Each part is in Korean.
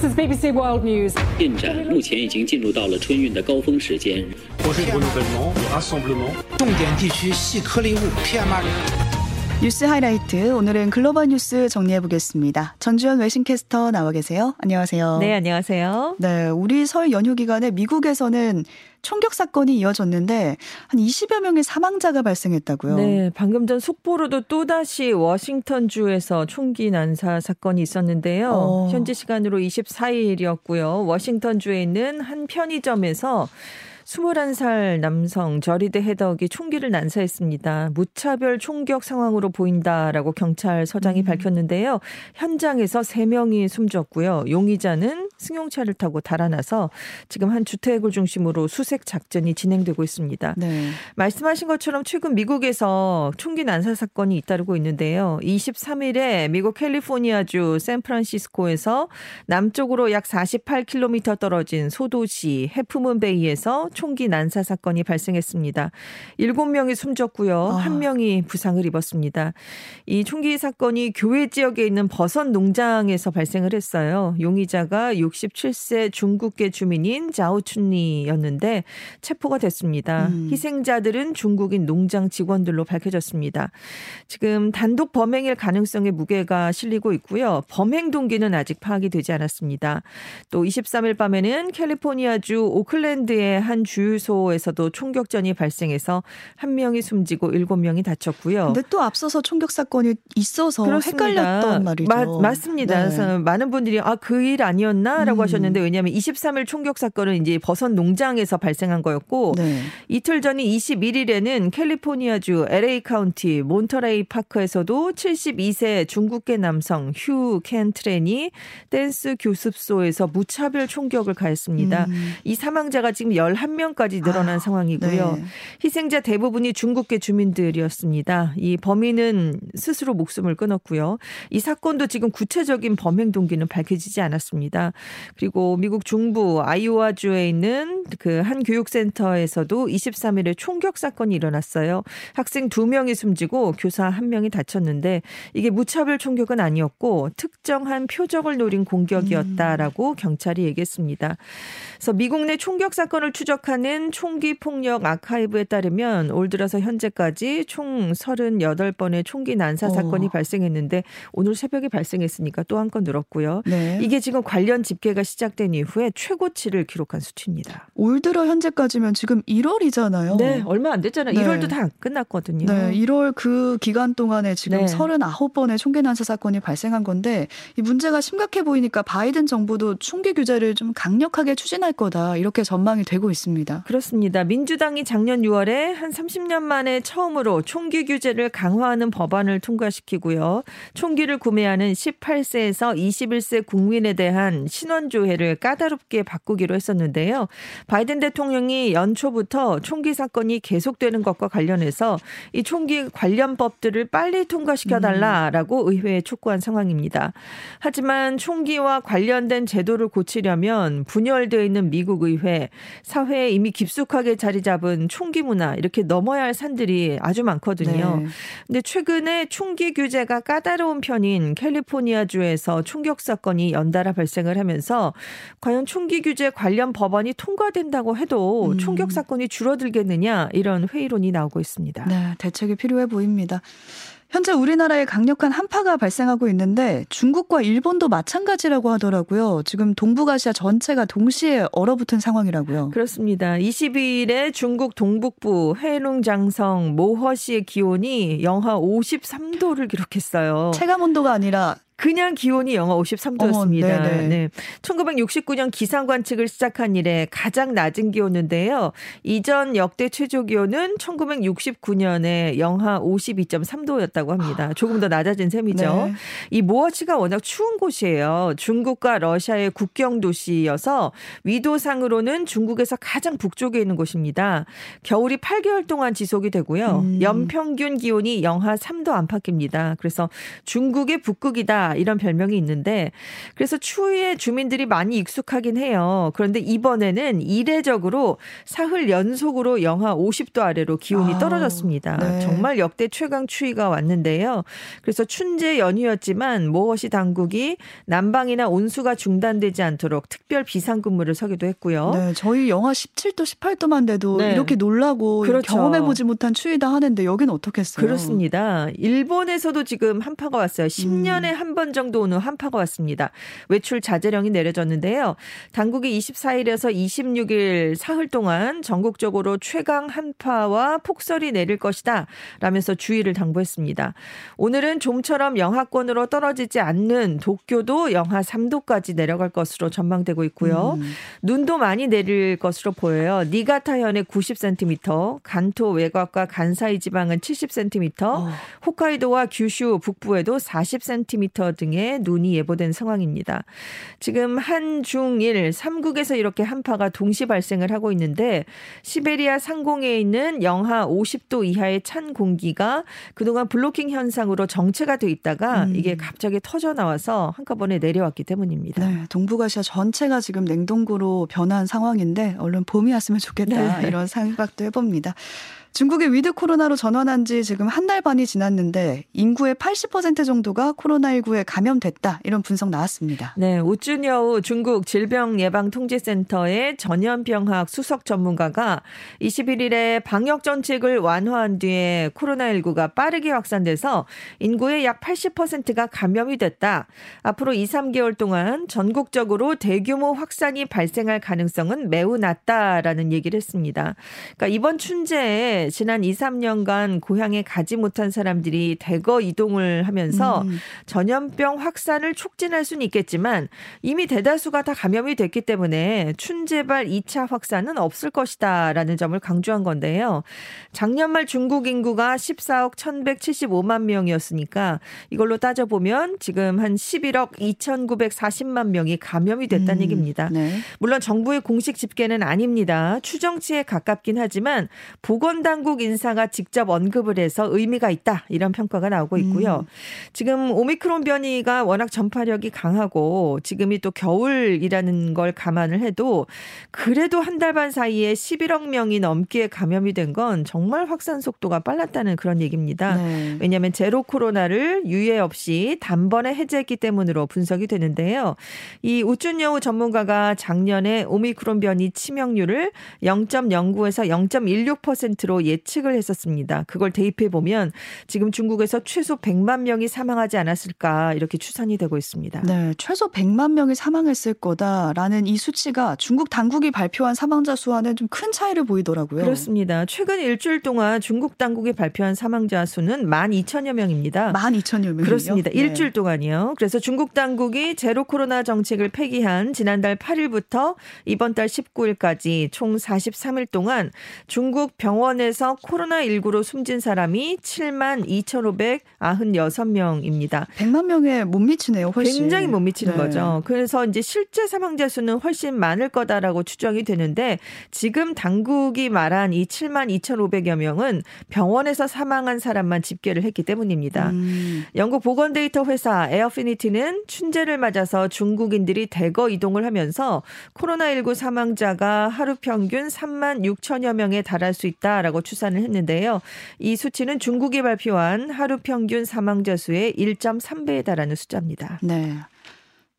This is BBC World News. 进展目前已经进入到了春运的高峰时间。重点地区细颗粒物 PM2.5。 뉴스 하이라이트 오늘은 글로벌 뉴스 정리해 보겠습니다. 전주현 외신캐스터 나와 계세요. 안녕하세요. 네, 안녕하세요. 네, 우리 설 연휴 기간에 미국에서는 총격 사건이 이어졌는데 한 20여 명의 사망자가 발생했다고요. 네, 방금 전 속보로도 또다시 워싱턴 주에서 총기 난사 사건이 있었는데요. 어. 현지 시간으로 24일이었고요. 워싱턴 주에 있는 한 편의점에서 21살 남성 저리드 헤덕이 총기를 난사했습니다. 무차별 총격 상황으로 보인다라고 경찰서장이 음. 밝혔는데요. 현장에서 3명이 숨졌고요. 용의자는 승용차를 타고 달아나서 지금 한 주택을 중심으로 수색 작전이 진행되고 있습니다. 네. 말씀하신 것처럼 최근 미국에서 총기 난사 사건이 잇따르고 있는데요. 23일에 미국 캘리포니아주 샌프란시스코에서 남쪽으로 약 48km 떨어진 소도시 해프문 베이에서 총기 난사 사건이 발생했습니다. 7명이 숨졌고요. 아. 1명이 부상을 입었습니다. 이 총기 사건이 교외 지역에 있는 버섯 농장에서 발생을 했어요. 용의자가 67세 중국계 주민인 자오춘리였는데 체포가 됐습니다. 음. 희생자들은 중국인 농장 직원들로 밝혀졌습니다. 지금 단독 범행일 가능성의 무게가 실리고 있고요. 범행 동기는 아직 파악이 되지 않았습니다. 또 23일 밤에는 캘리포니아주 오클랜드의 한 주유소에서도 총격전이 발생해서 한 명이 숨지고 일곱 명이 다쳤고요. 근데 또 앞서서 총격 사건이 있어서 헷갈렸던 말이죠. 마- 맞습니다. 네. 그래서 많은 분들이 아 그 일 아니었나라고 음. 하셨는데 왜냐하면 23일 총격 사건은 이제 버섯 농장에서 발생한 거였고 네. 이틀 전인 21일에는 캘리포니아주 LA 카운티 몬터레이 파크에서도 72세 중국계 남성 휴 켄트렌이 댄스 교습소에서 무차별 총격을 가했습니다. 음. 이 사망자가 지금 11 명까지 늘어난 아, 상황이고요. 네. 희생자 대부분이 중국계 주민들이었습니다. 이 범인은 스스로 목숨을 끊었고요. 이 사건도 지금 구체적인 범행 동기는 밝혀지지 않았습니다. 그리고 미국 중부 아이오와주에 있는 그 한 교육센터에서도 23일에 총격 사건이 일어났어요. 학생 2명이 숨지고 교사 1명이 다쳤는데 이게 무차별 총격은 아니었고 특정한 표적을 노린 공격이었다라고 경찰이 얘기했습니다. 그래서 미국 내 총격 사건을 추적 하는 총기 폭력 아카이브에 따르면 올 들어서 현재까지 총 38번의 총기 난사 어. 사건이 발생했는데 오늘 새벽에 발생했으니까 또 한 건 늘었고요. 네. 이게 지금 관련 집계가 시작된 이후에 최고치를 기록한 수치입니다. 올 들어 현재까지면 지금 1월이잖아요. 네, 얼마 안 됐잖아요. 네. 1월도 다안 끝났거든요. 네, 1월 그 기간 동안에 지금 네. 39번의 총기 난사 사건이 발생한 건데 이 문제가 심각해 보이니까 바이든 정부도 총기 규제를 좀 강력하게 추진할 거다 이렇게 전망이 되고 있습니다. 그렇습니다. 민주당이 작년 6월에 한 30년 만에 처음으로 총기 규제를 강화하는 법안을 통과시키고요. 총기를 구매하는 18세에서 21세 국민에 대한 신원조회를 까다롭게 바꾸기로 했었는데요. 바이든 대통령이 연초부터 총기 사건이 계속되는 것과 관련해서 이 총기 관련 법들을 빨리 통과시켜 달라라고 의회에 촉구한 상황입니다. 하지만 총기와 관련된 제도를 고치려면 분열되어 있는 미국 의회, 사회 에 이미 깊숙하게 자리 잡은 총기 문화 이렇게 넘어야 할 산들이 아주 많거든요. 네. 근데 최근에 총기 규제가 까다로운 편인 캘리포니아주에서 총격 사건이 연달아 발생을 하면서 과연 총기 규제 관련 법안이 통과된다고 해도 음. 총격 사건이 줄어들겠느냐 이런 회의론이 나오고 있습니다. 네, 대책이 필요해 보입니다. 현재 우리나라에 강력한 한파가 발생하고 있는데 중국과 일본도 마찬가지라고 하더라고요. 지금 동북아시아 전체가 동시에 얼어붙은 상황이라고요. 그렇습니다. 22일에 중국 동북부 해룽장성 모허시의 기온이 영하 53도를 기록했어요. 체감 온도가 아니라 그냥 기온이 영하 53도였습니다. 어머, 네네. 네. 1969년 기상 관측을 시작한 이래 가장 낮은 기온인데요. 이전 역대 최저 기온은 1969년에 영하 52.3도였다고 합니다. 조금 더 낮아진 셈이죠. 네. 이 모어치가 워낙 추운 곳이에요. 중국과 러시아의 국경 도시여서 위도상으로는 중국에서 가장 북쪽에 있는 곳입니다. 겨울이 8개월 동안 지속이 되고요. 음. 연평균 기온이 영하 3도 안팎입니다. 그래서 중국의 북극이다. 이런 별명이 있는데 그래서 추위에 주민들이 많이 익숙하긴 해요. 그런데 이번에는 이례적으로 사흘 연속으로 영하 50도 아래로 기온이 아, 떨어졌습니다. 네. 정말 역대 최강 추위가 왔는데요. 그래서 춘제 연휴였지만 모허시 당국이 난방이나 온수가 중단되지 않도록 특별 비상근무를 서기도 했고요. 네, 저희 영하 17도, 18도만 돼도 네. 이렇게 놀라고 그렇죠. 경험해보지 못한 추위다 하는데 여긴 어떻겠어요? 그렇습니다. 일본에서도 지금 한파가 왔어요. 10년에 음. 한번 정도 오는 한파가 왔습니다. 외출 자제령이 내려졌는데요. 당국이 24일에서 26일 사흘 동안 전국적으로 최강 한파와 폭설이 내릴 것이다. 라면서 주의를 당부했습니다. 오늘은 좀처럼 영하권으로 떨어지지 않는 도쿄도 영하 3도까지 내려갈 것으로 전망되고 있고요. 음. 눈도 많이 내릴 것으로 보여요. 니가타현에 90cm, 간토 외곽과 간사이 지방은 70cm, 어. 홋카이도와 규슈 북부에도 40cm 등의 눈이 예보된 상황입니다. 지금 한중일 3국에서 이렇게 한파가 동시 발생을 하고 있는데 시베리아 상공에 있는 영하 50도 이하의 찬 공기가 그동안 블로킹 현상으로 정체가 돼 있다가 음. 이게 갑자기 터져 나와서 한꺼번에 내려왔기 때문입니다. 네, 동북아시아 전체가 지금 냉동고로 변한 상황인데 얼른 봄이 왔으면 좋겠다 네. 이런 생각도 해봅니다. 중국의 위드 코로나로 전환한 지 지금 한 달 반이 지났는데 인구의 80% 정도가 코로나19에 감염됐다 이런 분석 나왔습니다. 네, 우준여우 중국 질병예방통제센터의 전염병학 수석 전문가가 21일에 방역 정책을 완화한 뒤에 코로나19가 빠르게 확산돼서 인구의 약 80%가 감염이 됐다. 앞으로 2, 3개월 동안 전국적으로 대규모 확산이 발생할 가능성은 매우 낮다라는 얘기를 했습니다. 그러니까 이번 춘제에 지난 2, 3년간 고향에 가지 못한 사람들이 대거 이동을 하면서 음. 전염병 확산을 촉진할 수는 있겠지만 이미 대다수가 다 감염이 됐기 때문에 춘제발 2차 확산은 없을 것이다라는 점을 강조한 건데요. 작년 말 중국 인구가 14억 1,175만 명이었으니까 이걸로 따져보면 지금 한 11억 2,940만 명이 감염이 됐다는 음, 얘기입니다. 네. 물론 정부의 공식 집계는 아닙니다. 추정치에 가깝긴 하지만 보건당 국 인사가 직접 언급을 해서 의미가 있다 이런 평가가 나오고 있고요. 음. 지금 오미크론 변이가 워낙 전파력이 강하고 지금이 또 겨울이라는 걸 감안을 해도 그래도 한 달 반 사이에 11억 명이 넘게 감염이 된 건 정말 확산 속도가 빨랐다는 그런 얘기입니다. 네. 왜냐하면 제로 코로나를 유예 없이 단번에 해제했기 때문으로 분석이 되는데요. 이 우준여우 전문가가 작년에 오미크론 변이 치명률을 0.09에서 0.16%로 예측을 했었습니다. 그걸 대입해 보면 지금 중국에서 최소 100만 명이 사망하지 않았을까 이렇게 추산이 되고 있습니다. 네, 최소 100만 명이 사망했을 거다라는 이 수치가 중국 당국이 발표한 사망자 수와는 좀 큰 차이를 보이더라고요. 그렇습니다. 최근 일주일 동안 중국 당국이 발표한 사망자 수는 12,000여 명입니다. 12,000여 명이요. 그렇습니다. 네. 일주일 동안이요. 그래서 중국 당국이 제로 코로나 정책을 폐기한 지난달 8일부터 이번 달 19일까지 총 43일 동안 중국 병원 에서 코로나19로 숨진 사람이 7만 2,596명입니다. 100만 명에 못 미치네요, 훨씬. 굉장히 못 미치는 네. 거죠. 그래서 이제 실제 사망자 수는 훨씬 많을 거다라고 추정이 되는데 지금 당국이 말한 이 7만 2,500여 명은 병원에서 사망한 사람만 집계를 했기 때문입니다. 음. 영국 보건 데이터 회사 에어피니티는 춘제를 맞아서 중국인들이 대거 이동을 하면서 코로나19 사망자가 하루 평균 3만 6천여 명에 달할 수 있다라고 추산을 했는데요. 이 수치는 중국이 발표한 하루 평균 사망자 수의 1.3배에 달하는 숫자입니다. 네.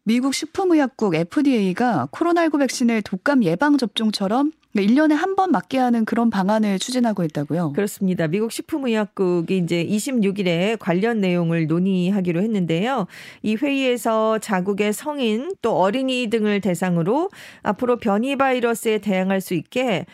미국 식품의약국 FDA가 코로나19 백신을 독감 예방 접종처럼 1년에 한 번 맞게 하는 그런 방안을 추진하고 있다고요. 그렇습니다. 미국 식품의약국이 이제 26일에 관련 내용을 논의하기로 했는데요. 이 회의에서 자국의 성인 또 어린이 등을 대상으로 앞으로 변이 바이러스에 대항할 수 있게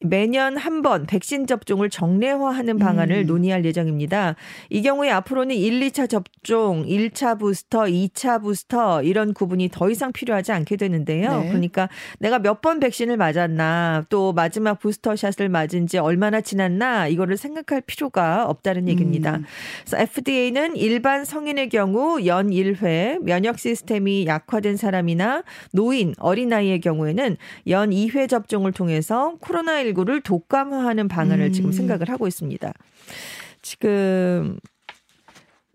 매년 한 번 백신 접종을 정례화하는 방안을 음. 논의할 예정입니다. 이 경우에 앞으로는 1, 2차 접종, 1차 부스터, 2차 부스터 이런 구분이 더 이상 필요하지 않게 되는데요. 네. 그러니까 내가 몇 번 백신을 맞았나 또 마지막 부스터샷을 맞은 지 얼마나 지났나 이거를 생각할 필요가 없다는 얘기입니다. 음. 그래서 FDA는 일반 성인의 경우 연 1회, 면역 시스템이 약화된 사람이나 노인, 어린아이의 경우에는 연 2회 접종을 통해서 코로나19 를 독감화하는 방안을 음. 지금 생각을 하고 있습니다. 지금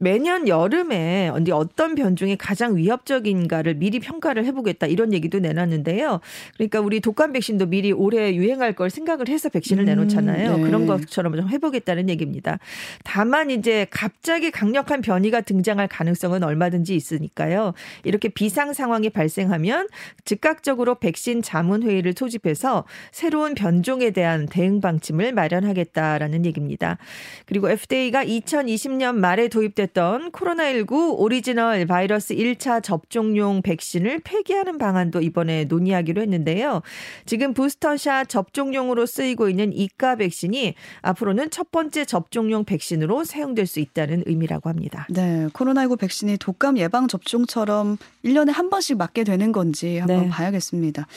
매년 여름에 어디 어떤 변종이 가장 위협적인가를 미리 평가를 해보겠다 이런 얘기도 내놨는데요. 그러니까 우리 독감 백신도 미리 올해 유행할 걸 생각을 해서 백신을 음, 내놓잖아요. 네. 그런 것처럼 좀 해보겠다는 얘기입니다. 다만 이제 갑자기 강력한 변이가 등장할 가능성은 얼마든지 있으니까요. 이렇게 비상 상황이 발생하면 즉각적으로 백신 자문 회의를 소집해서 새로운 변종에 대한 대응 방침을 마련하겠다라는 얘기입니다. 그리고 FDA가 2020년 말에 도입됐던 코로나19 오리지널 바이러스 1차 접종용 백신을 폐기하는 방안도 이번에 논의하기로 했는데요. 지금 부스터샷 접종용으로 쓰이고 있는 이가 백신이 앞으로는 첫 번째 접종용 백신으로 사용될 수 있다는 의미라고 합니다. 네, 코로나19 백신이 독감 예방 접종처럼 1년에 한 번씩 맞게 되는 건지 한번 네. 봐야겠습니다.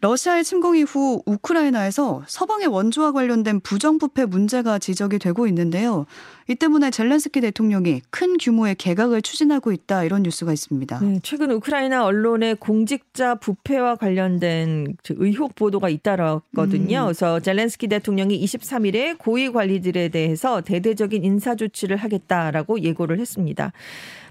러시아의 침공 이후 우크라이나에서 서방의 원조와 관련된 부정부패 문제가 지적이 되고 있는데요. 이 때문에 젤렌스키 대통령이 큰 규모의 개각을 추진하고 있다 이런 뉴스가 있습니다. 네, 최근 우크라이나 언론에 공직자 부패와 관련된 그 의혹 보도가 잇따랐거든요. 음. 그래서 젤렌스키 대통령이 23일에 고위 관리들에 대해서 대대적인 인사 조치를 하겠다라고 예고를 했습니다.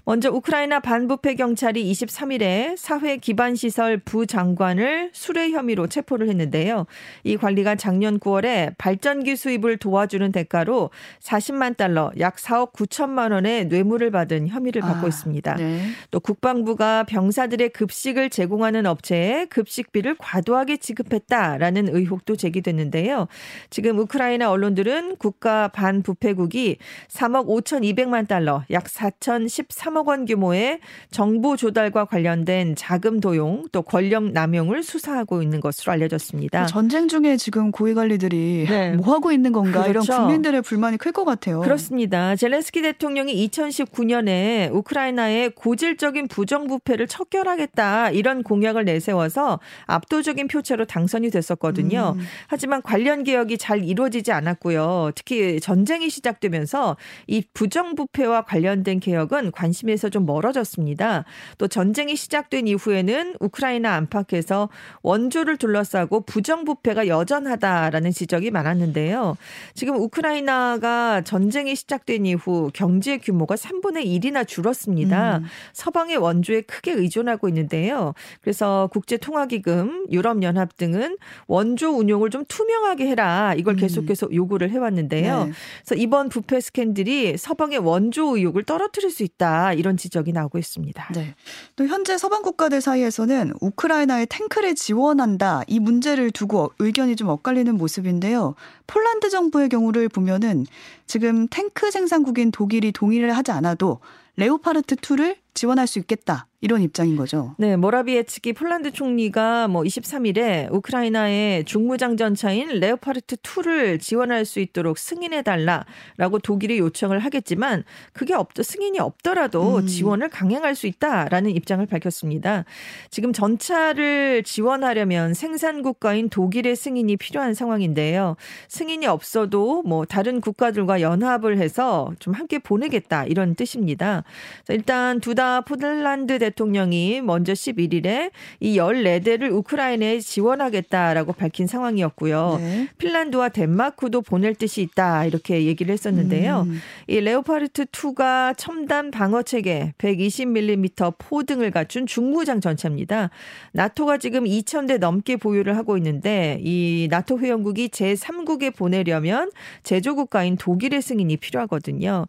먼저 우크라이나 반부패 경찰이 23일에 사회 기반 시설 부장관을 수뢰 혐의로 체포를 했는데요. 이 관리가 작년 9월에 발전기 수입을 도와주는 대가로 40만 달러, 약 4억 9천만 원의 뇌물을 받은 혐의를 받고 아, 있습니다. 네. 또 국방부가 병사들의 급식을 제공하는 업체에 급식비를 과도하게 지급했다라는 의혹도 제기됐는데요. 지금 우크라이나 언론들은 국가 반부패국이 3억 5,200만 달러, 약 4,013억 원 규모의 정보 조달과 관련된 자금 도용 또 권력 남용을 수사하고 있는 것으로 알려졌습니다. 전쟁 중에 지금 고위 관리들이 네. 뭐 하고 있는 건가 이런 그렇죠. 국민들의 불만이 클 것 같아요. 그렇습니다. 젤렌스키 대통령이 2019년에 우크라이나의 고질적인 부정부패를 척결하겠다 이런 공약을 내세워서 압도적인 표차로 당선이 됐었거든요. 음. 하지만 관련 개혁이 잘 이루어지지 않았고요. 특히 전쟁이 시작되면서 이 부정부패와 관련된 개혁은 관심 에서 좀 멀어졌습니다. 또 전쟁이 시작된 이후에는 우크라이나 안팎에서 원조를 둘러싸고 부정부패가 여전하다라는 지적이 많았는데요. 지금 우크라이나가 전쟁이 시작된 이후 경제 규모가 3분의 1이나 줄었습니다. 음. 서방의 원조에 크게 의존하고 있는데요. 그래서 국제통화기금, 유럽연합 등은 원조 운용을 좀 투명하게 해라. 이걸 음. 계속해서 요구를 해왔는데요. 네. 그래서 이번 부패 스캔들이 서방의 원조 의욕을 떨어뜨릴 수 있다. 이런 지적이 나오고 있습니다. 네. 또 현재 서방 국가들 사이에서는 우크라이나에 탱크를 지원한다 이 문제를 두고 의견이 좀 엇갈리는 모습인데요. 폴란드 정부의 경우를 보면은 지금 탱크 생산국인 독일이 동의를 하지 않아도 레오파르트 2를 지원할 수 있겠다 이런 입장인 거죠. 네, 모라비에츠키 폴란드 총리가 뭐 23일에 우크라이나에 중무장 전차인 레오파르트 2를 지원할 수 있도록 승인해 달라라고 독일에 요청을 하겠지만 그게 없 승인이 없더라도 음. 지원을 강행할 수 있다라는 입장을 밝혔습니다. 지금 전차를 지원하려면 생산 국가인 독일의 승인이 필요한 상황인데요. 승인이 없어도 뭐 다른 국가들과 연합을 해서 좀 함께 보내겠다 이런 뜻입니다. 자, 일단 두다 폴란드 대 통령이 먼저 11일에 이 14대를 우크라이나에 지원하겠다라고 밝힌 상황이었고요. 네. 핀란드와 덴마크도 보낼 뜻이 있다 이렇게 얘기를 했었는데요. 음. 이 레오파르트 2가 첨단 방어 체계 120mm 포 등을 갖춘 중무장 전차입니다. 나토가 지금 2,000대 넘게 보유를 하고 있는데 이 나토 회원국이 제3국에 보내려면 제조국가인 독일의 승인이 필요하거든요.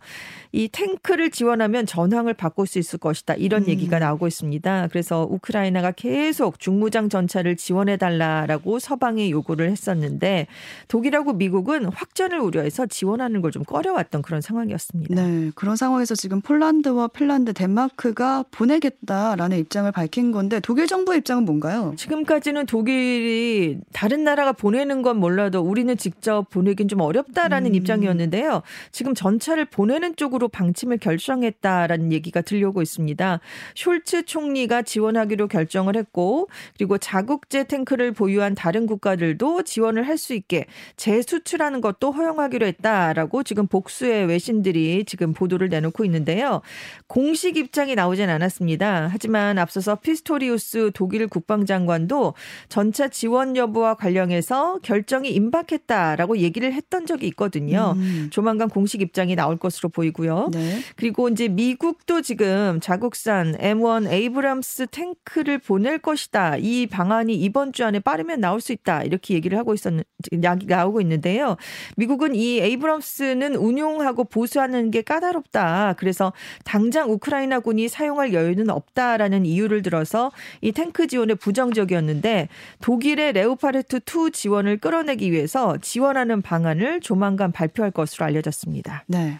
이 탱크를 지원하면 전황을 바꿀 수 있을 것이다. 이런 음. 얘기가 나오고 있습니다. 그래서 우크라이나가 계속 중무장 전차를 지원해 달라라고 서방에 요구를 했었는데 독일하고 미국은 확전을 우려해서 지원하는 걸 좀 꺼려왔던 그런 상황이었습니다. 네, 그런 상황에서 지금 폴란드와 핀란드, 덴마크가 보내겠다라는 입장을 밝힌 건데 독일 정부의 입장은 뭔가요? 지금까지는 독일이 다른 나라가 보내는 건 몰라도 우리는 직접 보내긴 좀 어렵다라는 음. 입장이었는데요. 지금 전차를 보내는 쪽으로 방침을 결정했다라는 얘기가 들려오고 있습니다. 숄츠 총리가 지원하기로 결정을 했고 그리고 자국제 탱크를 보유한 다른 국가들도 지원을 할 수 있게 재수출하는 것도 허용하기로 했다라고 지금 복수의 외신들이 지금 보도를 내놓고 있는데요. 공식 입장이 나오진 않았습니다. 하지만 앞서서 피스토리우스 독일 국방장관도 전차 지원 여부와 관련해서 결정이 임박했다라고 얘기를 했던 적이 있거든요. 음. 조만간 공식 입장이 나올 것으로 보이고요. 네. 그리고 이제 미국도 지금 자국산 M1 에이브람스 탱크를 보낼 것이다. 이 방안이 이번 주 안에 빠르면 나올 수 있다. 이렇게 얘기를 하고 있었는 나오고 있는데요. 미국은 이 에이브람스는 운용하고 보수하는 게 까다롭다. 그래서 당장 우크라이나군이 사용할 여유는 없다라는 이유를 들어서 이 탱크 지원에 부정적이었는데 독일의 레오파르트 2 지원을 끌어내기 위해서 지원하는 방안을 조만간 발표할 것으로 알려졌습니다. 네.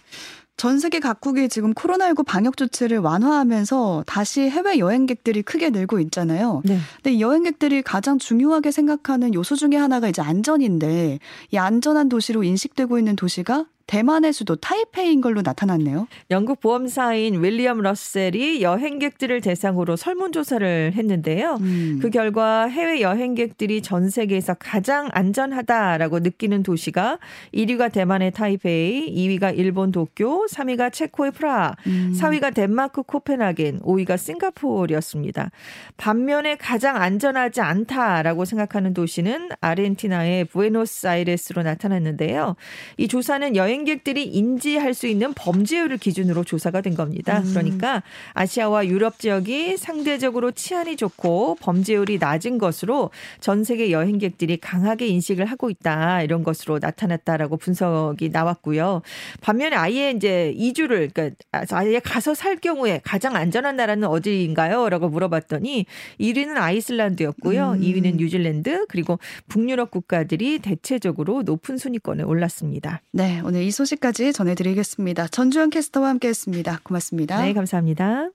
전 세계 각국이 지금 코로나19 방역 조치를 완화하면서 다시 해외 여행객들이 크게 늘고 있잖아요. 네. 근데 이 여행객들이 가장 중요하게 생각하는 요소 중에 하나가 이제 안전인데 이 안전한 도시로 인식되고 있는 도시가 대만의 수도 타이페이인 걸로 나타났네요. 영국 보험사인 윌리엄 러셀이 여행객들을 대상으로 설문조사를 했는데요. 음. 그 결과 해외 여행객들이 전 세계에서 가장 안전하다라고 느끼는 도시가 1위가 대만의 타이페이, 2위가 일본 도쿄, 3위가 체코의 프라하, 음. 4위가 덴마크 코펜하겐, 5위가 싱가포르였습니다. 반면에 가장 안전하지 않다라고 생각하는 도시는 아르헨티나의 부에노스아이레스로 나타났는데요. 이 조사는 여행객들이 인지할 수 있는 범죄율을 기준으로 조사가 된 겁니다. 음. 그러니까 아시아와 유럽 지역이 상대적으로 치안이 좋고 범죄율이 낮은 것으로 전 세계 여행객들이 강하게 인식을 하고 있다 이런 것으로 나타났다라고 분석이 나왔고요. 반면에 아예 이제 이주를 그러니까 아예 가서 살 경우에 가장 안전한 나라는 어디인가요?라고 물어봤더니 1위는 아이슬란드였고요. 음. 2위는 뉴질랜드 그리고 북유럽 국가들이 대체적으로 높은 순위권에 올랐습니다. 네, 오늘 이 소식까지 전해드리겠습니다. 전주현 캐스터와 함께했습니다. 고맙습니다. 네, 감사합니다.